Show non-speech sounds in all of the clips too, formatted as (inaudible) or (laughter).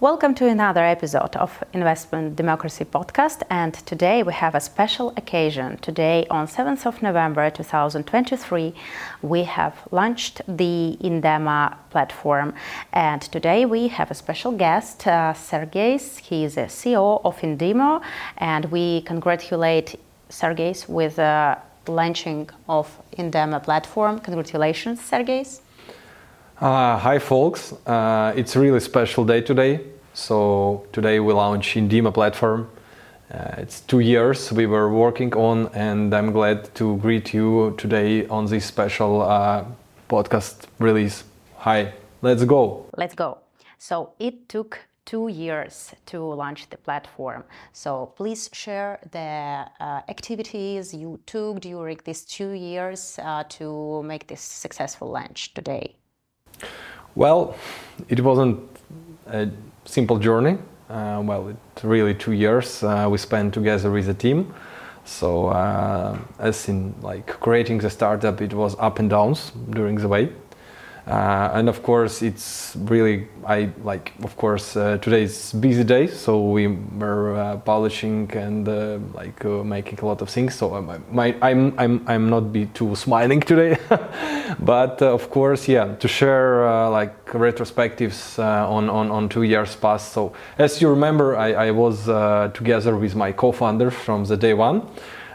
Welcome to another episode of Investment Democracy Podcast. And today we have a special occasion. Today, on 7th of November 2023, we have launched the Indemo platform. And today we have a special guest, uh. He is a CEO of Indemo. And we congratulate Sergey with the uh, launching of Indemo platform. Congratulations, Sergey. Uh, hi, folks. Uh, it's a really special day today. So today we launch Indemo platform. Uh, it's two years we were working on, and I'm glad to greet you today on this special uh, podcast release. Hi, let's go. Let's go. So it took two years to launch the platform. So please share the uh, activities you took during these two years uh, to make this successful launch today. Well, it wasn't simple journey. Uh, well, it's really two years uh, we spent together with a team. So, uh, as in like creating the startup, it was up and downs during the way. Uh, and of course, it's really I like. Of course, uh, today is busy day, so we were uh, polishing and uh, like uh, making a lot of things. So I'm I'm I'm I'm not be too smiling today, (laughs) but uh, of course, yeah, to share like retrospectives on, on on two years past. So as you remember, I, I was together with my co-founder from the day one.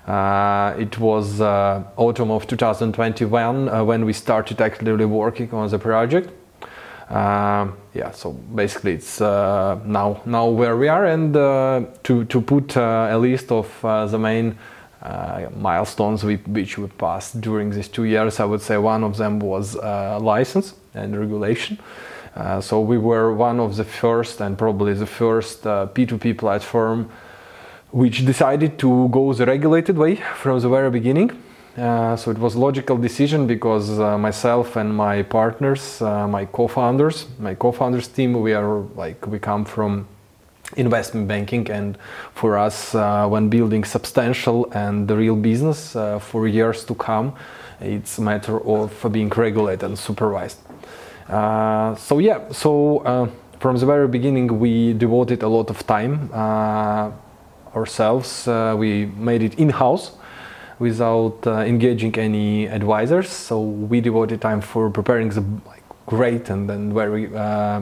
Uh, it was uh, autumn of 2021 uh, when we started actively working on the project. Um, yeah, so basically it's uh, now now where we are, and uh, to to put uh, a list of the main milestones we, which we passed during these two years, I would say one of them was license and regulation. so we were one of the first and probably the first P2P platform which decided to go the regulated way from the very beginning. Uh, so it was a logical decision because uh, myself and my partners, uh, my co-founders, my co-founders team, we are like we come from investment banking, and for us, uh, when building substantial and the real business uh, for years to come, it's a matter of being regulated and supervised. Uh, so yeah, so from the very beginning, we devoted a lot of time ourselves. Uh, we made it in-house without uh, engaging any advisors. So we devoted time for preparing the like, great and then very uh,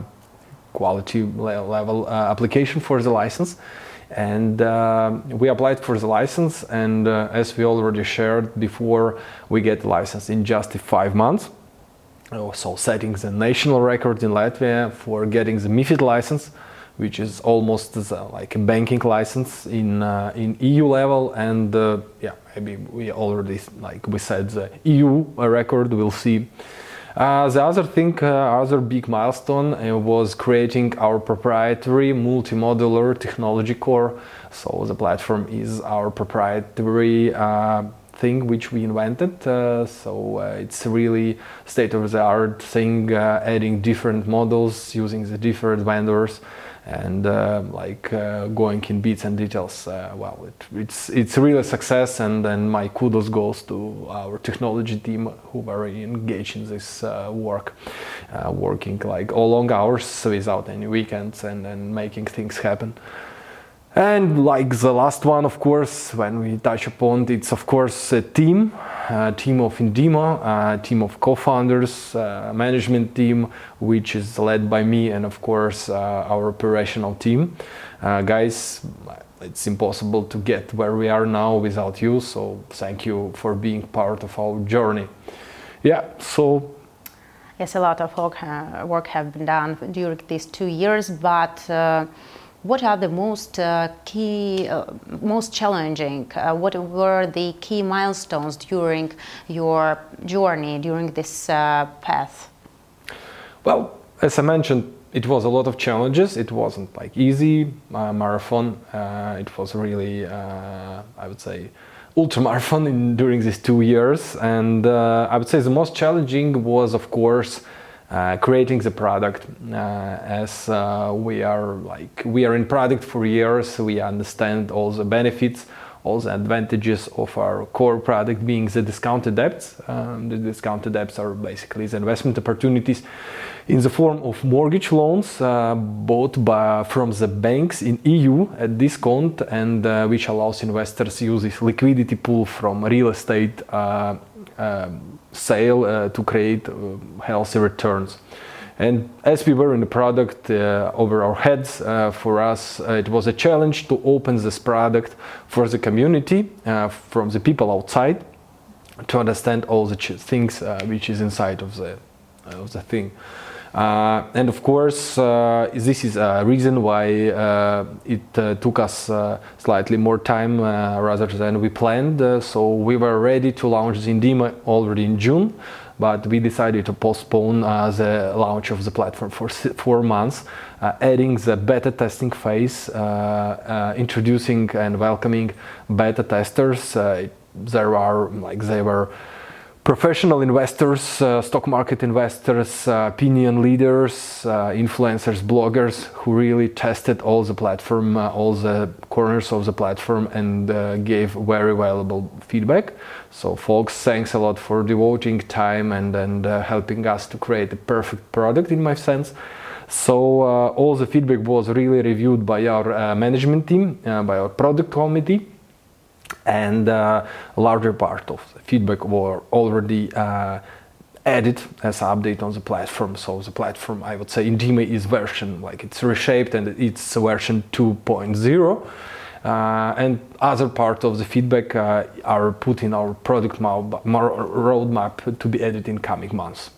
quality level application for the license and uh, we applied for the license and uh, as we already shared before we get the license in just five months so setting the national record in latvia for getting the mifid license which is almost like a banking license in uh, in EU level, and uh, yeah, maybe we already like we said the EU record. We'll see. Uh, the other thing, uh, other big milestone uh, was creating our proprietary multi-modular technology core. So the platform is our proprietary uh, thing which we invented. so it's really state-of-the-art thing, adding different models using the different vendors and uh, like uh, going in bits and details. Uh, well, it, it's it's really a success, and then my kudos goes to our technology team who are engaged in this uh, work, uh, working like all long hours without any weekends and, and making things happen. And like the last one, of course, when we touch upon it's of course a team, a team of Indemo, a team of co-founders, a management team, which is led by me and of course uh, our operational team. Uh, guys, it's impossible to get where we are now without you, so thank you for being part of our journey. Yeah, so yes, a lot of work, uh, work have been done during these two years, but uh, what are the most uh, key, uh, most challenging? Uh, what were the key milestones during your journey, during this uh, path? Well, as I mentioned, it was a lot of challenges. It wasn't like easy uh, marathon. Uh, it was really, I would say, ultra marathon in, during these two years. And I would say the most challenging was, of course, uh, creating the product uh, as uh, we are like we are in product for years we understand all the benefits all the advantages of our core product being the discounted debts. Um, the discounted debts are basically the investment opportunities in the form of mortgage loans uh, bought by, from the banks in EU at discount and uh, which allows investors use this liquidity pool from real estate uh, um, sale uh, to create uh, healthy returns. And as we were in the product uh, over our heads, for us it was a challenge to open this product for the community, from the people outside, to understand all the things which is inside of the of the thing. Uh, and of course, uh, this is a reason why uh, it uh, took us uh, slightly more time uh, rather than we planned. so we were ready to launch Indemo already in June, but we decided to postpone the launch of the platform for four months, adding the beta testing phase, introducing and welcoming beta testers. there are like they were professional investors, uh, stock market investors, uh, opinion leaders, uh, influencers, bloggers who really tested all the platform, uh, all the corners of the platform, and uh, gave very valuable feedback. So, folks, thanks a lot for devoting time and and uh, helping us to create a perfect product, in my sense. So, all the feedback was really reviewed by our management team, by our product committee and uh, a larger part of the feedback were already uh, added as update on the platform. So the platform, I would say, Indemo is version like it's reshaped and it's version 2.0. Uh, and other part of the feedback uh, are put in our product roadmap to be added in coming months.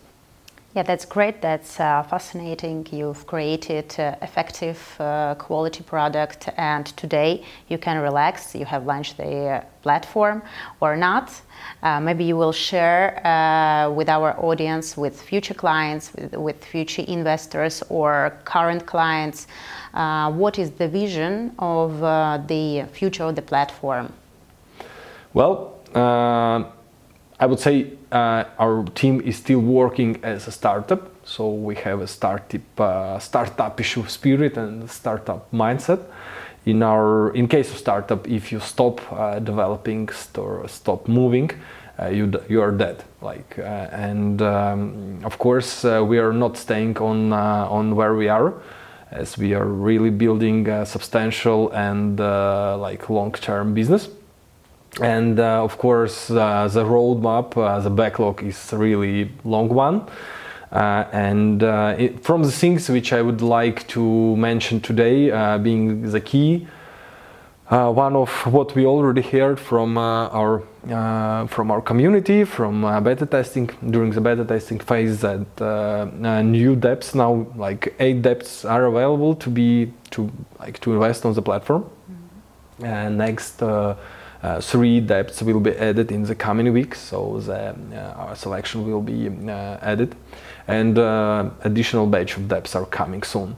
Yeah, that's great. That's uh, fascinating. You've created uh, effective uh, quality product, and today you can relax. You have launched the uh, platform or not. Uh, maybe you will share uh, with our audience, with future clients, with, with future investors or current clients, what is the vision of the future of the platform? Well, I would say uh, our team is still working as a startup, so we have a startup uh, startup issue spirit and startup mindset. In our in case of startup, if you stop uh, developing or stop moving, uh, you you are dead. Like uh, and um, of course uh, we are not staying on on where we are as we are really building a substantial and like long-term business and uh, of course uh, the roadmap uh, the backlog is a really long one uh, and uh, it, from the things which i would like to mention today uh, being the key one of what we already heard from our from our community from beta testing during the beta testing phase that new depths now like eight depths are available to be to like to invest on the platform mm-hmm. and next uh, three depths will be added in the coming weeks, so the, uh, our selection will be uh, added, and additional batch of depths are coming soon.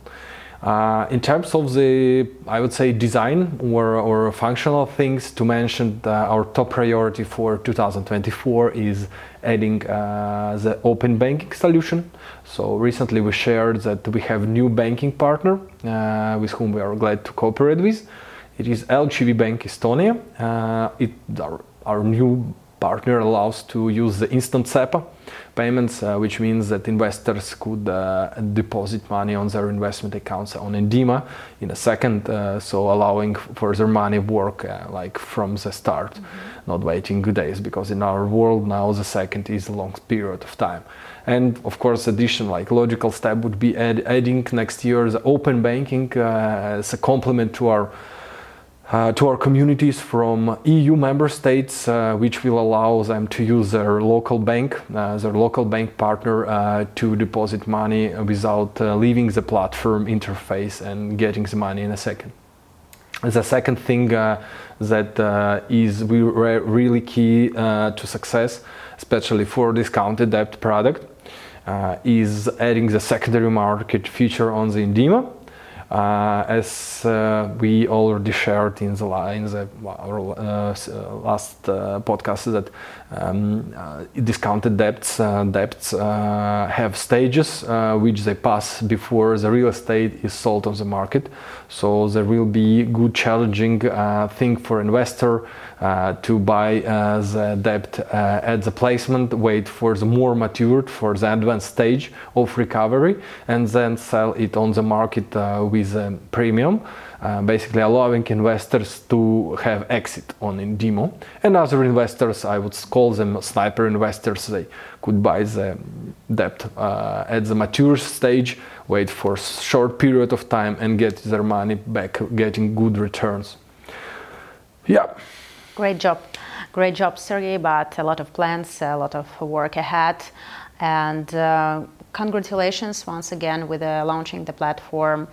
Uh, in terms of the, I would say, design or, or functional things to mention, uh, our top priority for 2024 is adding uh, the open banking solution. So recently we shared that we have new banking partner with whom we are glad to cooperate with. It is LHV Bank Estonia. Uh, it, our, our, new partner allows to use the instant SEPA payments, uh, which means that investors could uh, deposit money on their investment accounts on Indemo in a second, uh, so allowing for their money work uh, like from the start, mm-hmm. not waiting days, because in our world now the second is a long period of time. And of course, addition like logical step would be add, adding next year the open banking uh, as a complement to our uh, to our communities from EU member states, uh, which will allow them to use their local bank, uh, their local bank partner, uh, to deposit money without uh, leaving the platform interface and getting the money in a second. The second thing uh, that is re- really key to success, especially for discounted debt product, is adding the secondary market feature on the Indemo. Uh, as uh, we already shared in the, uh, last podcast, that um, uh, discounted debts uh, debts uh, have stages which they pass before the real estate is sold on the market. So there will be good challenging thing for investor to buy the debt at the placement, wait for the more matured, for the advanced stage of recovery, and then sell it on the market with a premium. Uh, basically allowing investors to have exit on Indemo. And other investors, I would call them sniper investors, they could buy the debt uh, at the mature stage, wait for short period of time and get their money back, getting good returns. Yeah. Great job. Great job, Sergey, but a lot of plans, a lot of work ahead. And uh, congratulations once again with uh, launching the platform.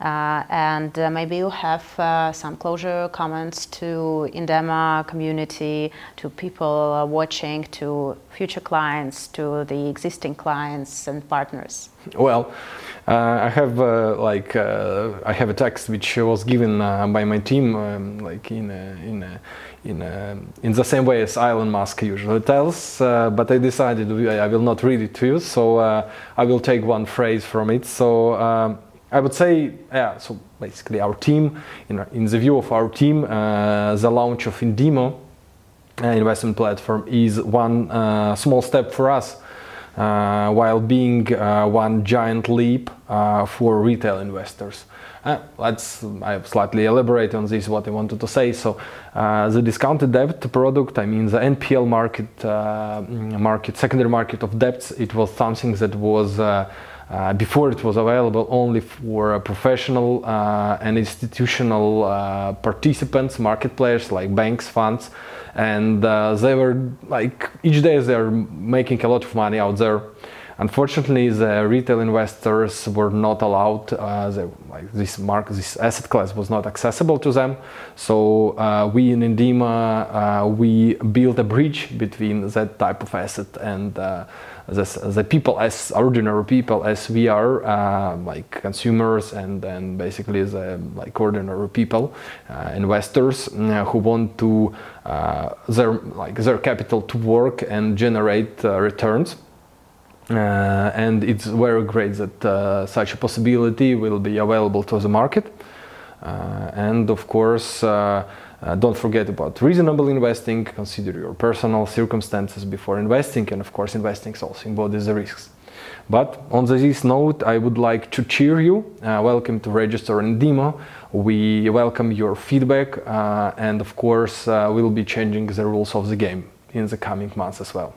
Uh, and uh, maybe you have uh, some closure comments to Indemo community, to people watching, to future clients, to the existing clients and partners. Well, I have like I have a text which was given by my team, um, like in in in in the same way as Elon Musk usually tells. but I decided I will not read it to you, so I will take one phrase from it. So. Um, I would say, yeah, so basically our team, in, in the view of our team, uh, the launch of Indemo uh, investment platform is one uh, small step for us, uh, while being uh, one giant leap uh, for retail investors. let's I slightly elaborate on this what I wanted to say. So the discounted debt product, I mean the NPL market, market secondary market of debts, it was something that was uh, before it was available only for uh, professional uh, and institutional uh, participants, market players like banks, funds, and uh, they were like each day they are making a lot of money out there. Unfortunately, the retail investors were not allowed. Uh, like this this asset class was not accessible to them. So we in Indemo we built a bridge between that type of asset and the, the people as ordinary people as we are uh, like consumers and and basically the like ordinary people uh, investors uh, who want to uh, their like their capital to work and generate uh, returns uh, and it's very great that such a possibility will be available to the market and of course uh, don't forget about reasonable investing, consider your personal circumstances before investing, and of course, investing also embodies the risks. But on this note, I would like to cheer you. Uh, welcome to Register Indemo. We welcome your feedback, uh, and of course, uh, we'll be changing the rules of the game in the coming months as well.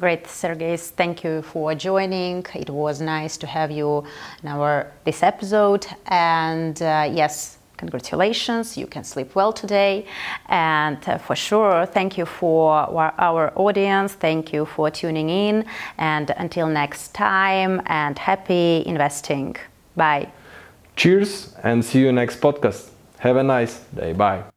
Great, Sergei. Thank you for joining. It was nice to have you in our this episode. And uh, yes, congratulations, you can sleep well today. And uh, for sure, thank you for our audience. Thank you for tuning in. And until next time, and happy investing. Bye. Cheers and see you next podcast. Have a nice day. Bye.